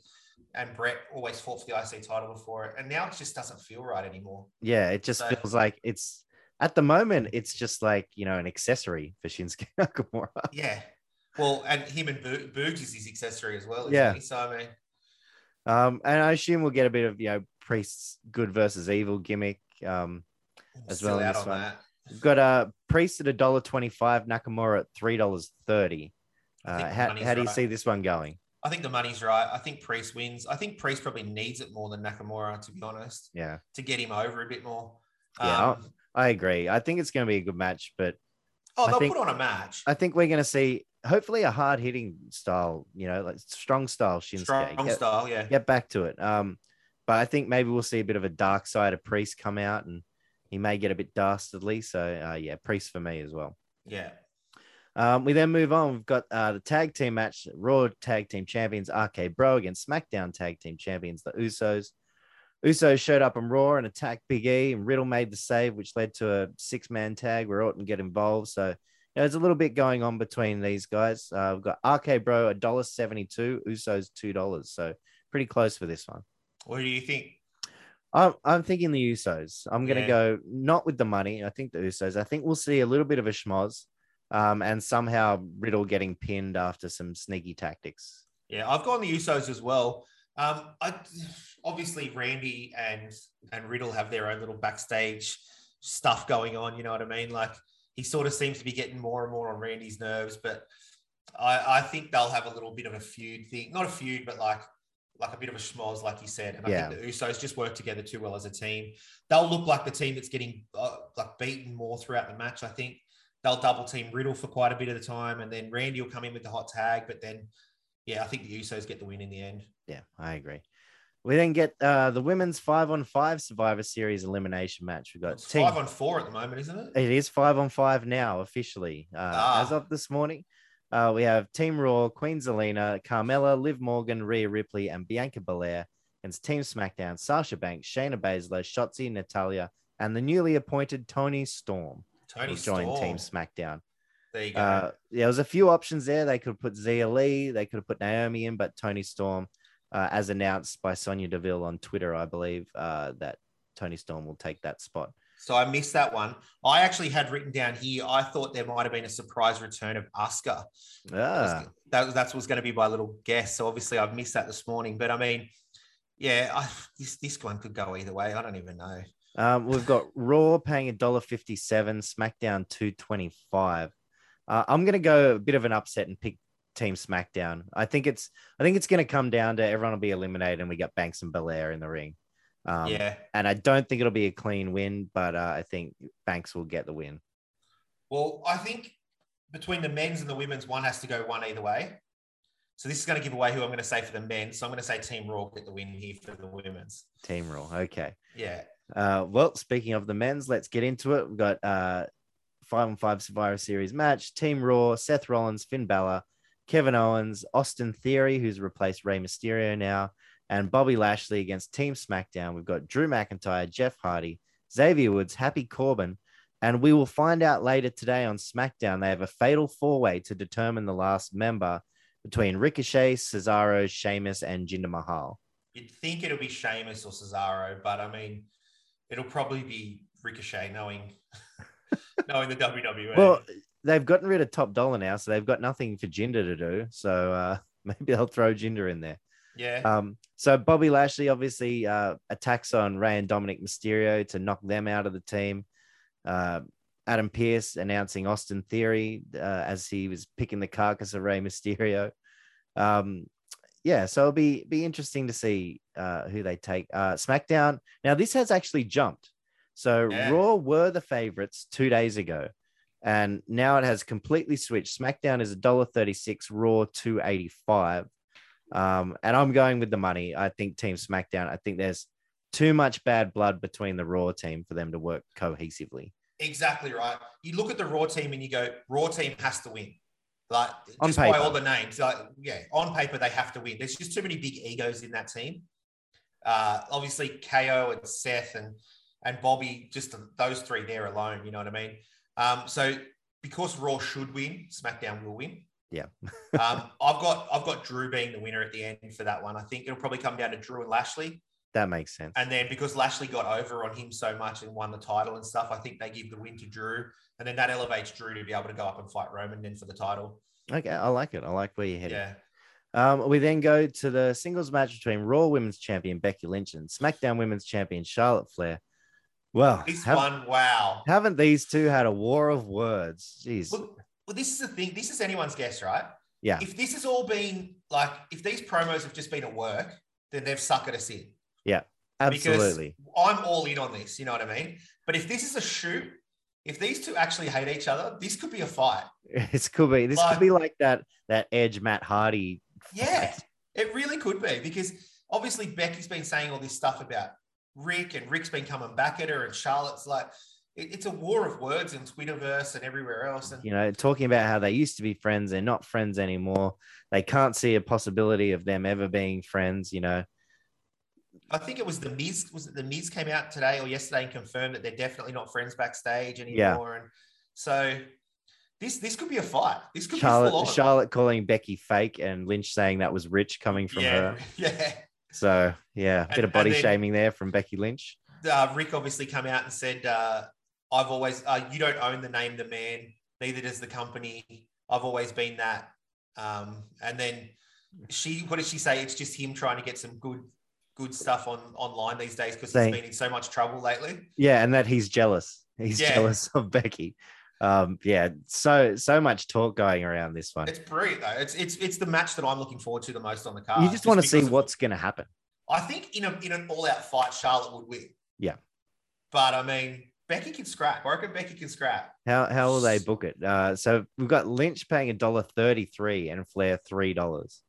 and Bret always fought for the IC title before it, and now it just doesn't feel right anymore. Yeah, it just So- feels like it's at the moment, it's just like, you know, an accessory for Shinsuke Nakamura. Yeah. Well, and him and Bo- Boogs is his accessory as well. Yeah. He? So I mean, Um, and I assume we'll get a bit of, you know, Priest's good versus evil gimmick. Um, As well out on that. We've got uh, Priest at a dollar twenty-five, Nakamura at three dollars thirty. Uh, how, how do you right. see this one going? I think the money's right. I think Priest wins. I think Priest probably needs it more than Nakamura, to be honest, Yeah, to get him over a bit more. Yeah, Um, I agree. I think it's going to be a good match, but oh, I they'll think- put on a match. I think we're going to see hopefully a hard-hitting style, you know, like strong style Shinsuke. Strong Get, style, yeah. get back to it. Um, but I think maybe we'll see a bit of a dark side of Priest come out, and he may get a bit dastardly. So uh, yeah, Priest for me as well. Yeah. Um, we then move on. We've got uh, the tag team match: Raw Tag Team Champions RK Bro against SmackDown Tag Team Champions the Usos. Usos showed up on Raw and attacked Big E, and Riddle made the save, which led to a six-man tag where Orton get involved. So you know, there's a little bit going on between these guys. Uh, we've got RK Bro a dollar seventy-two, Usos two dollars. So pretty close for this one. What do you think? I'm, I'm thinking the Usos. I'm going to Yeah. go not with the money. I think the Usos. I think we'll see a little bit of a schmoz um, and somehow Riddle getting pinned after some sneaky tactics. Yeah, I've gone the Usos as well. Um, I obviously Randy and and Riddle have their own little backstage stuff going on. You know what I mean? Like he sort of seems to be getting more and more on Randy's nerves, but I, I think they'll have a little bit of a feud thing, not a feud, but like like a bit of a schmoz, like you said. And I Yeah. think the Usos just work together too well as a team. They'll look like the team that's getting uh, like beaten more throughout the match. I think they'll double team Riddle for quite a bit of the time, and then Randy will come in with the hot tag, but then. Yeah, I think the Usos get the win in the end. Yeah, I agree. We then get uh, the women's five on five Survivor Series elimination match. We've got It's team. five on four at the moment, isn't it? It is five on five now, officially. Uh, Ah. As of this morning, uh, we have Team Raw, Queen Zelina, Carmella, Liv Morgan, Rhea Ripley, and Bianca Belair against Team SmackDown, Sasha Banks, Shayna Baszler, Shotzi, Natalya, and the newly appointed Toni Storm Toni will join Team SmackDown. There you go. Uh, there was a few options there. They could put Xia Li, they could have put Naomi in, but Toni Storm, uh, as announced by Sonya Deville on Twitter, I believe, uh, that Toni Storm will take that spot. So I missed that one. I actually had written down here. I thought there might have been a surprise return of Asuka. Ah, That that was going to be my little guess. So obviously I've missed that this morning. But I mean, Yeah, I, this this one could go either way. I don't even know. Um, we've got Raw paying a dollar fifty-seven, SmackDown two twenty-five. Uh, I'm gonna go a bit of an upset and pick Team SmackDown. I think it's I think it's gonna come down to everyone will be eliminated and we got Banks and Belair in the ring. Um, yeah. and I don't think it'll be a clean win, but uh, I think Banks will get the win. Well, I think between the men's and the women's, one has to go one either way. So this is going to give away who I'm going to say for the men. So I'm going to say Team Raw get the win here for the women's. Team Raw. Okay. Yeah. Uh, well, speaking of the men's, let's get into it. We've got uh, five on five Survivor Series match. Team Raw, Seth Rollins, Finn Balor, Kevin Owens, Austin Theory, who's replaced Rey Mysterio now, and Bobby Lashley against Team SmackDown. We've got Drew McIntyre, Jeff Hardy, Xavier Woods, Happy Corbin, and we will find out later today on SmackDown. They have a fatal four way to determine the last member between Ricochet, Cesaro, Sheamus, and Jinder Mahal. You'd think it'll be Sheamus or Cesaro, but I mean, it'll probably be Ricochet, knowing knowing the WWE. Well, they've gotten rid of Top Dolla now, so they've got nothing for Jinder to do. So uh, maybe they'll throw Jinder in there. Yeah, Um, so Bobby Lashley obviously uh, attacks on Rey and Dominic Mysterio to knock them out of the team. Uh, Adam Pearce announcing Austin Theory uh, as he was picking the carcass of Rey Mysterio. Um, yeah, so it'll be be interesting to see uh, who they take. Uh, SmackDown. Now this has actually jumped. So Yeah. Raw were the favorites two days ago, and now it has completely switched. SmackDown is a dollar thirty six, Raw two eighty five. Um, and I'm going with the money. I think Team SmackDown. I think there's too much bad blood between the Raw team for them to work cohesively. exactly right. You look at the Raw team and you go, Raw team has to win. Like just by all the names, like yeah, on paper they have to win. There's just too many big egos in that team. Uh, obviously, KO and Seth and and Bobby, just those three there alone. You know what I mean? Um, so because Raw should win, SmackDown will win. Yeah. um, I've got I've got Drew being the winner at the end for that one. I think it'll probably come down to Drew and Lashley. That makes sense. And then because Lashley got over on him so much and won the title and stuff, I think they give the win to Drew. And then that elevates Drew to be able to go up and fight Roman then for the title. Okay, I like it. I like where you're heading. Yeah. Um, we then go to the singles match between Raw Women's Champion Becky Lynch and SmackDown Women's Champion Charlotte Flair. Well, This one, wow. haven't these two had a war of words? Jeez. Well, well, this is the thing. This is anyone's guess, right? Yeah. If this has all been like, if these promos have just been at work, then they've suckered us in. Yeah, absolutely. Because I'm all in on this. You know what I mean? But if this is a shoot, if these two actually hate each other, this could be a fight. This could be this Like- could be like that that Edge Matt Hardy. Yeah, it really could be because obviously Becky's been saying all this stuff about Ric, and Ric's been coming back at her, and Charlotte's like, it- it's a war of words in Twitterverse and everywhere else. And You know, talking about how they used to be friends, they're not friends anymore. They can't see a possibility of them ever being friends. You know, I think it was the Miz. Was it the Miz came out today or yesterday and confirmed that they're definitely not friends backstage anymore? And so this this could be a fight. This could be Charlotte on. Charlotte calling Becky fake and Lynch saying that was rich coming from yeah, her. yeah. So yeah, a bit And- of body then- shaming there from Becky Lynch. uh, Ric obviously come out and said, uh, "I've always uh, you don't own the name the man, neither does the company. I've always been that." Um, and then she, what did she say? It's just him trying to get some good, good stuff on online these days because he's been in so much trouble lately. Yeah, and that he's jealous. He's Yeah. jealous of Becky. Um, yeah, so so much talk going around this one. It's brilliant though. It's it's it's the match that I'm looking forward to the most on the card. You just want to see what's going to happen. I think in a in an all out fight, Charlotte would win. Yeah. but I mean, Becky can scrap. I reckon Becky can scrap. How how will they book it? Uh, so we've got Lynch paying a dollar thirty three and Flair three dollars.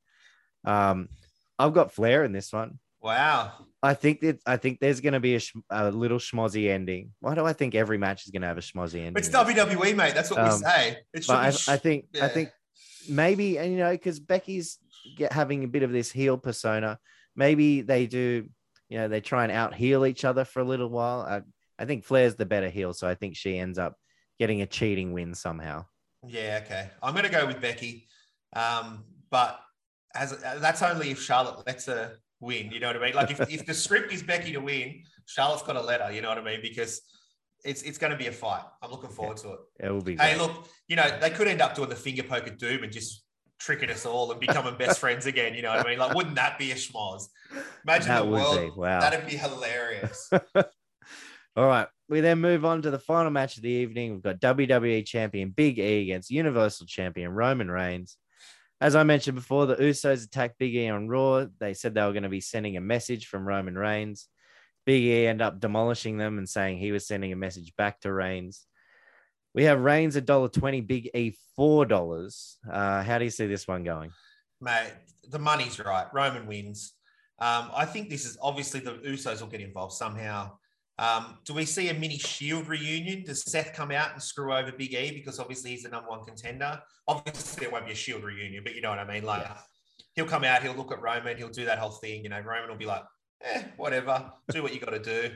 Um, I've got Flair in this one. Wow. I think that I think there's going to be a, sch- a little schmozzy ending. Why do I think every match is going to have a schmozzy ending? It's WWE, mate. That's what we Um, say. It but I, sh- I think I think maybe and you know because Becky's get having a bit of this heel persona. Maybe they do, you know, they try and out heel each other for a little while. I, I think Flair's the better heel, so I think she ends up getting a cheating win somehow. Yeah, okay. I'm going to go with Becky, um, but as that's only if Charlotte lets her win. You know what I mean? Like if, if the script is Becky to win, Charlotte's got a letter. You know what I mean? Because it's it's going to be a fight. I'm looking forward to it. It will be. Hey, great. look, you know they could end up doing the finger poke of doom and just tricking us all and becoming best friends again. You know what I mean? Like, wouldn't that be a schmoz? Imagine That the would world. be, wow. That'd be hilarious. All right. We then move on to the final match of the evening. We've got WWE champion Big E against Universal champion Roman Reigns. As I mentioned before, the Usos attacked Big E on Raw. They said they were going to be sending a message from Roman Reigns. Big E ended up demolishing them and saying he was sending a message back to Reigns. We have Reigns $1.20, Big E $4. Uh, how do you see this one going? Mate, the money's right. Roman wins. Um, I think this is obviously the Usos will get involved somehow. Um, do we see a mini Shield reunion? Does Seth come out and screw over Big E because obviously he's the number one contender? Obviously, it won't be a Shield reunion, but you know what I mean. Like Yeah. he'll come out, he'll look at Roman, he'll do that whole thing. You know, Roman will be like, "Eh, whatever, do what you got to do."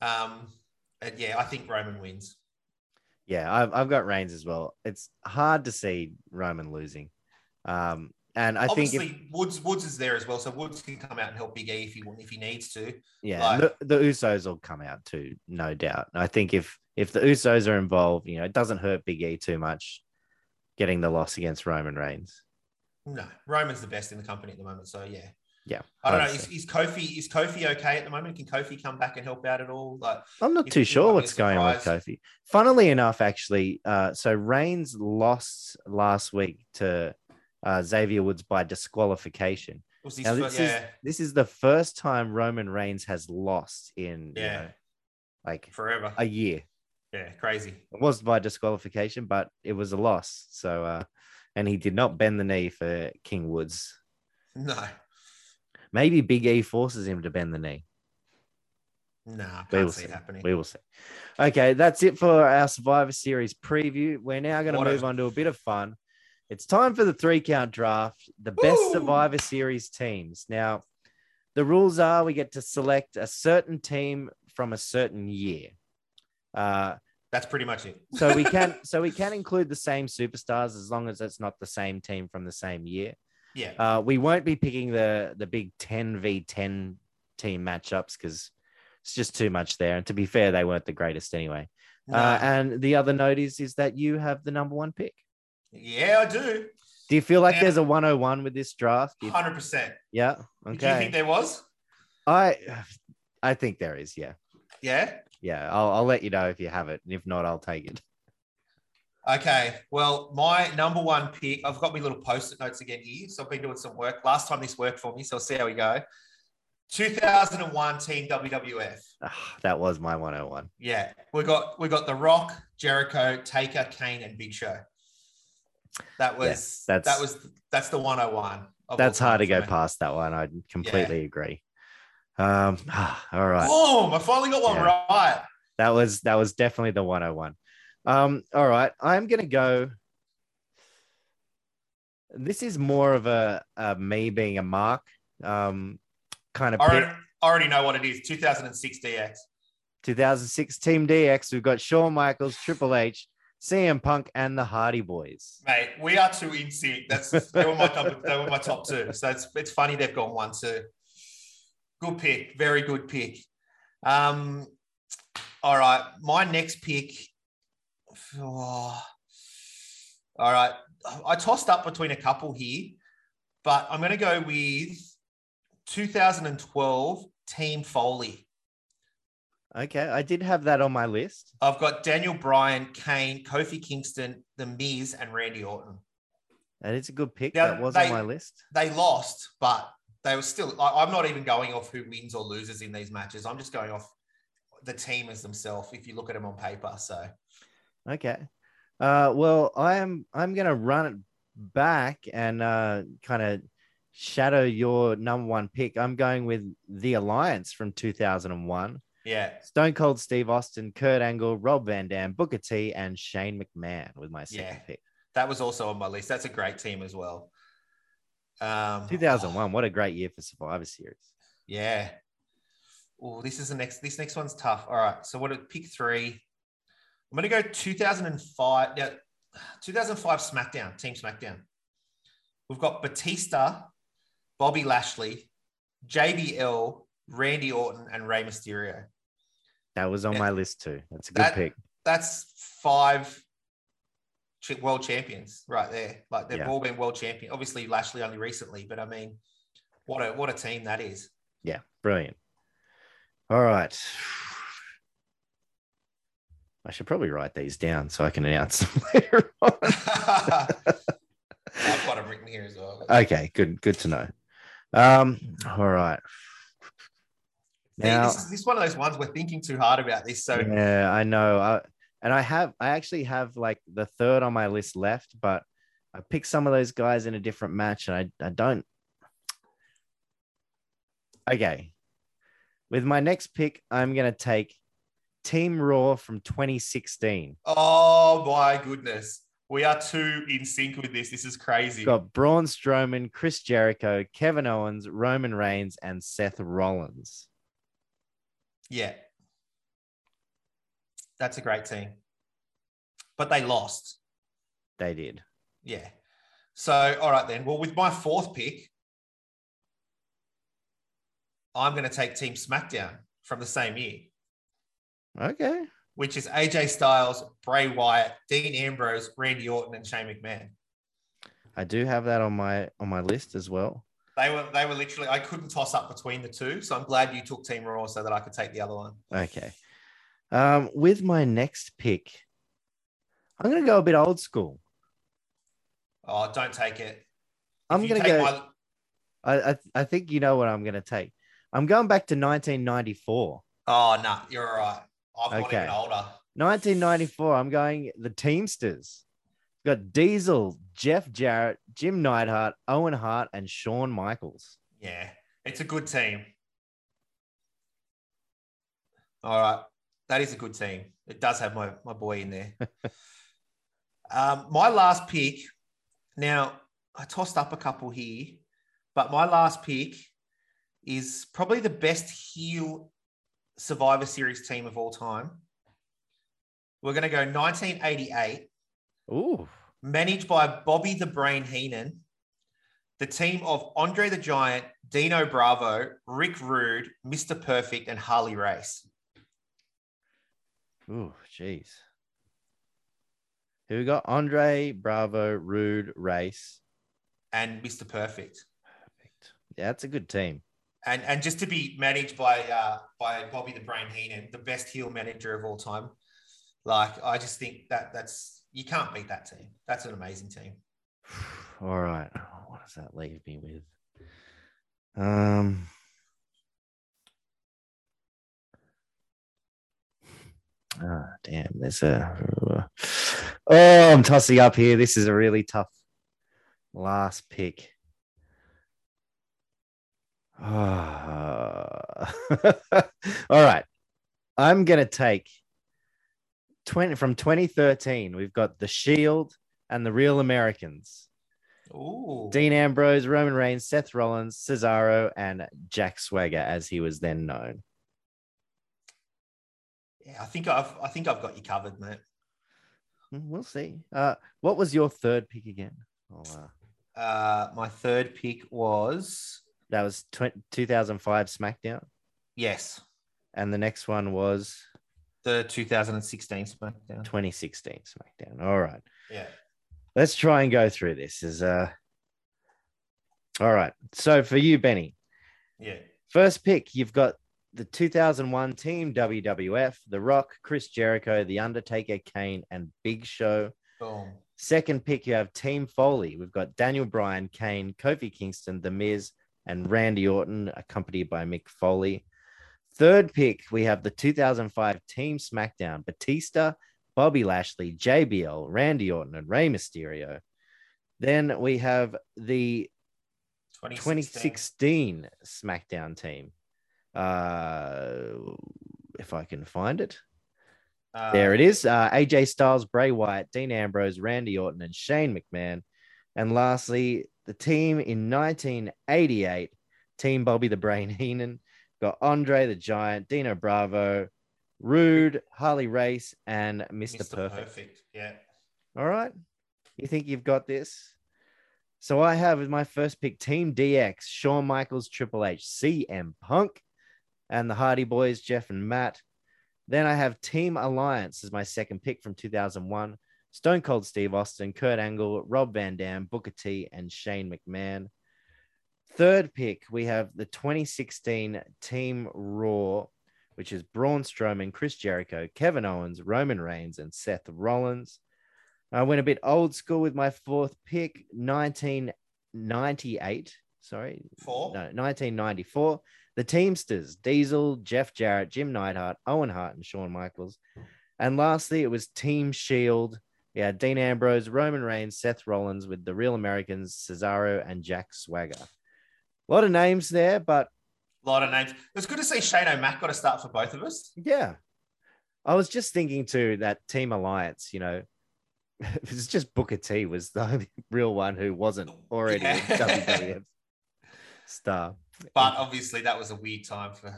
Um, and yeah, I think Roman wins. Yeah, I've, I've got Reigns as well. It's hard to see Roman losing. Um, and I think if, Woods Woods is there as well, so Woods can come out and help Big E if he if he needs to. yeah, like- the, the Usos will come out too, no doubt. I think if if the Usos are involved, you know, it doesn't hurt Big E too much getting the loss against Roman Reigns. No, Roman's the best in the company at the moment. So yeah, Yeah, I don't know. Is, is Kofi is Kofi okay at the moment? Can Kofi come back and help out at all? Like, I'm not too sure might be a what's going on with. Kofi. Funnily enough, actually, uh, so Reigns lost last week to uh, Xavier Woods by disqualification. Now, this is this is the first time Roman Reigns has lost in you Yeah. know, like forever? a year. yeah, crazy. It was by disqualification, but it was a loss. So, uh, and he did not bend the knee for King Woods. No, Maybe Big E forces him to bend the knee. no, We will see see. it happening. We will see. Okay, that's it for our Survivor Series preview. We're now going to What a- move on to a bit of fun. It's time for the three count draft, the best Woo! Survivor Series teams. Now, the rules are we get to select a certain team from a certain year. Uh, That's pretty much it. so we can so we can include the same superstars as long as it's not the same team from the same year. Yeah, Uh, we won't be picking the the big 10 v 10 team matchups because it's just too much there. And to be fair, they weren't the greatest anyway. no. Uh, and the other note is, is that you have the number one pick. Yeah, I do. Do you feel like Yeah. there's a 101 with this draft? Hundred percent. yeah. Okay. Do you think there was? I I think there is. Yeah. Yeah. Yeah. I'll, I'll let you know if you have it. And if not, I'll take it. Okay. Well, my number one pick, I've got my little post-it notes again here. So I've been doing some work. Last time this worked for me, so I'll see how we go. 2001 Team WWF. Ah, that was my 101. Yeah, we got we got The Rock, Jericho, Taker, Kane, and Big Show. That was Yes, that's- that was that's the 101. of all That's hard to go me. past that one. I completely agree. Um, all right. Boom! I finally got one Yeah. right. That was that was definitely the 101. Um, all right, I'm gonna go. This is more of a, a me being a mark um, kind of I already, I already know what it is. 2006 DX. 2006 Team DX. We've got Shawn Michaels, Triple H, CM Punk, and the Hardy Boys. Mate, we are too in sync. That's they were my top, they were my top two. So it's it's funny they've gone one two. Good pick, very good pick. Um, all right, my next pick. oh, all right, I tossed up between a couple here, but I'm going to go with 2012 Team Foley. Okay, I did have that on my list. I've got Daniel Bryan, Kane, Kofi Kingston, The Miz, and Randy Orton. That is a good pick. Now, that was they- on my list. they lost, but they were still. I, I'm not even going off who wins or loses in these matches. I'm just going off the team as themselves. If you look at them on paper, so Okay. Uh, well, I am. I'm gonna run it back and uh, kind of shadow your number one pick. I'm going with the Alliance from 2001. Yeah, Stone Cold Steve Austin, Kurt Angle, Rob Van Dam, Booker T, and Shane McMahon with my second Yeah. pick. that was also on my list. That's a great team as well. Um, 2001. What a great year for Survivor Series. Yeah. Oh, this is the next. This next one's tough. All right. So what? A pick three. I'm going to go 2005. Yeah, 2005 SmackDown. Team SmackDown. We've got Batista, Bobby Lashley, JBL, Randy Orton, and Rey Mysterio. That was on Yeah. my list too. That's a good That- pick. That's five world champions right there. Like they've Yeah. all been world champion. Obviously, Lashley only recently, but I mean, what a what a team that is. Yeah, brilliant. All right. I should probably write these down so I can announce them later on. I've got them written here as well. Okay, good, good to know. Um, all right. See, Now, this is this is one of those ones we're thinking too hard about this. So yeah, I know. I, and I have, I actually have like the third on my list left, but I picked some of those guys in a different match, and I, I don't. Okay, with my next pick, I'm gonna take Team Raw from 2016. Oh my goodness. We are too in sync with this. This is crazy. Got Braun Strowman, Chris Jericho, Kevin Owens, Roman Reigns, and Seth Rollins. Yeah. That's a great team. But they lost. They did. Yeah. So, all right then. Well, with my fourth pick, I'm going to take Team SmackDown from the same year, Okay. which is AJ Styles, Bray Wyatt, Dean Ambrose, Randy Orton, and Shane McMahon. I do have that on my on my list as well. They were they were literally I couldn't toss up between the two, so I'm glad you took Team Raw so that I could take the other one. Okay. Um, with my next pick, I'm gonna go a bit old school. Oh, don't take it. I'm gonna take go. my- I, I I think you know what I'm gonna take. I'm going back to 1994. oh no, you're all right. I've got Okay. even older. 1994. I'm going the Teamsters. Got Diesel, Jeff Jarrett, Jim Neidhart, Owen Hart, and Shawn Michaels. Yeah, it's a good team. All right. That is a good team. It does have my, my boy in there. um, my last pick, now I tossed up a couple here, but my last pick is probably the best heel Survivor Series team of all time. We're going to go 1988 Ooh, managed by Bobby the Brain Heenan, the team of Andre the Giant, Dino Bravo, Rick Rude, Mr. Perfect, and Harley Race. ooh, jeez. Who we got? Andre, Bravo, Rude, Race. And Mr. Perfect. Perfect. Yeah, that's a good team. And, and just to be managed by uh, by Bobby the Brain Heenan, the best heel manager of all time. Like I just think that that's you can't beat that team. That's an amazing team. All right. What does that leave me with? Um. Ah, damn. There's a. Oh, I'm tossing up here. This is a really tough last pick. Ah. All right. I'm going to take 20 from 2013. We've got The Shield and The Real Americans. Ooh. Dean Ambrose, Roman Reigns, Seth Rollins, Cesaro, and Jack Swagger, as he was then known. Yeah, I think I've I think I've got you covered, mate. Mm, We'll see. Uh, what was your third pick again? Oh, uh, Uh, my third pick was that was tw- 2005 SmackDown, yes, and the next one was the 2016 SmackDown. 2016 SmackDown. All right, Yeah. let's try and go through this. Is uh, all right. So for you, Benny, Yeah. First pick, you've got the 2001 Team WWF, The Rock, Chris Jericho, The Undertaker, Kane, and Big Show. Boom. Second pick, you have Team Foley. We've got Daniel Bryan, Kane, Kofi Kingston, The Miz, and Randy Orton, accompanied by Mick Foley. Third pick, we have the 2005 Team SmackDown, Batista, Bobby Lashley, JBL, Randy Orton, and Rey Mysterio. Then we have the 2016 SmackDown team. Uh, if I can find it, Uh, there it is. Uh, AJ Styles, Bray Wyatt, Dean Ambrose, Randy Orton, and Shane McMahon. And lastly, the team in 1988, Team Bobby the Brain Heenan, got Andre the Giant, Dino Bravo, Rude, Harley Race, and Mr. Mr. Perfect. Perfect. Yeah. All right. You think you've got this? So I have as my first pick Team DX, Shawn Michaels, Triple H, CM Punk, and the Hardy Boys, Jeff and Matt. Then I have Team Alliance as my second pick from 2001. Stone Cold Steve Austin, Kurt Angle, Rob Van Dam, Booker T, and Shane McMahon. Third pick, we have the 2016 Team Raw, which is Braun Strowman, Chris Jericho, Kevin Owens, Roman Reigns, and Seth Rollins. I went a bit old school with my fourth pick, 1998. Sorry, Four. no, 1994. The Teamsters, Diesel, Jeff Jarrett, Jim Neidhart, Owen Hart, and Shawn Michaels. And lastly, it was Team Shield. Yeah, Dean Ambrose, Roman Reigns, Seth Rollins with the Real Americans, Cesaro, and Jack Swagger. A lot of names there, but A lot of names. It's good to see Shane O'Mac got a start for both of us. yeah. I was just thinking too that Team Alliance, you know, it's just Booker T was the only real one who wasn't already a Yeah. WWF star. But obviously, that was a weird time for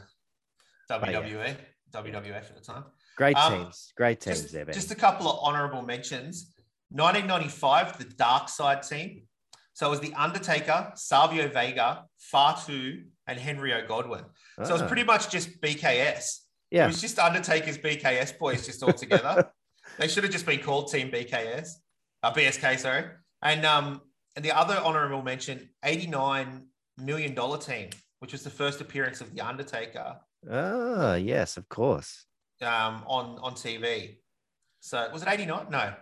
Oh, yeah. WWE, WWF at the time. Great Um, teams, great teams Just, there, man. just a couple of honorable mentions. 1995, the Dark Side team. So it was The Undertaker, Savio Vega, Fatu, and Henry O. Godwinn. So it was Ah, pretty much just BKS. Yeah. It was just Undertaker's BKS boys just all together. they should have just been called Team BKS, uh, BSK, sorry. And um, and the other honorable mention, $89 million team, which was the first appearance of The Undertaker Ah, yes, of course. um, on, on TV. So was it 89? No.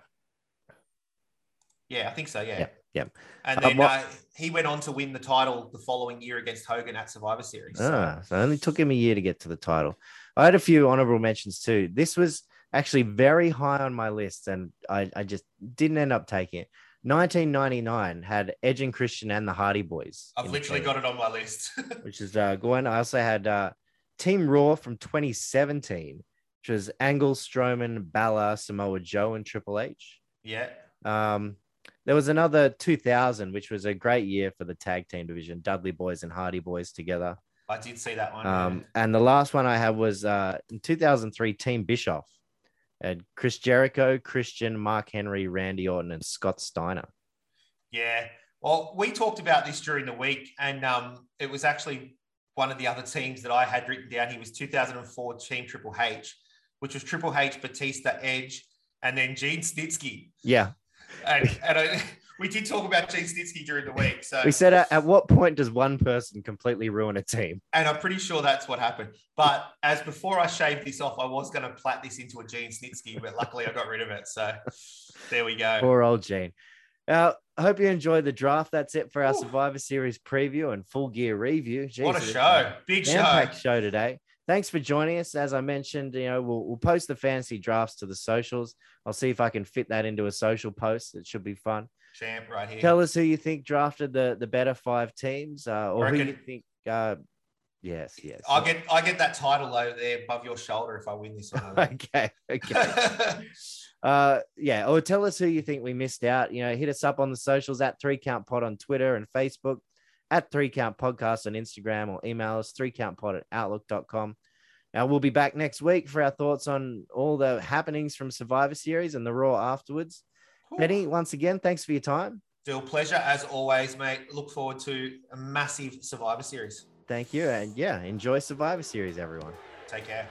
Yeah, I think so. Yeah. Yeah, yeah. And Um, then what- uh, he went on to win the title the following year against Hogan at Survivor Series. So- Ah, so it only took him a year to get to the title. I had a few honorable mentions too. This was actually very high on my list, and I, I just didn't end up taking it. 1999 had Edge and Christian and the Hardy Boys. I've literally got it on my list. which is uh, good. I also had uh, Team Raw from 2017, which was Angle, Strowman, Balor, Samoa Joe, and Triple H. yeah. Um, there was another 2000, which was a great year for the tag team division, Dudley Boys and Hardy Boys together. I did see that one. Um, and the last one I had was uh, in 2003, Team Bischoff. Had Chris Jericho, Christian, Mark Henry, Randy Orton, and Scott Steiner. Yeah. Well, we talked about this during the week, and um, it was actually one of the other teams that I had written down. He was 2004 Team Triple H, which was Triple H, Batista, Edge, and then Gene Snitsky. Yeah. And, and I, we did talk about Gene Snitsky during the week. So, We said, at, at what point does one person completely ruin a team? and I'm pretty sure that's what happened. But as before I shaved this off, I was going to plat this into a Gene Snitsky, but luckily I got rid of it. So there we go. Poor old Gene. Uh, I hope you enjoyed the draft. That's it for our Ooh. Survivor Series preview and full gear review. What a show. Big show. show today. Thanks for joining us. As I mentioned, you know, we'll, we'll post the fantasy drafts to the socials. I'll see if I can fit that into a social post. It should be fun. Champ right here. Tell us who you think drafted the the better five teams, uh, or who you think. Uh, yes, yes. I get I get that title over there above your shoulder if I win this one. Okay, okay. Uh, yeah, or tell us who you think we missed out. You know, hit us up on the socials at Three Count Pod on Twitter and Facebook, at Three Count Podcast on Instagram, or email us three count pod at outlook.com. Now, we'll be back next week for our thoughts on all the happenings from Survivor Series and the Raw afterwards. Benny, once again, thanks for your time. Still pleasure as always, mate. Look forward to a massive Survivor Series. Thank you. And yeah, enjoy Survivor Series, everyone. Take care.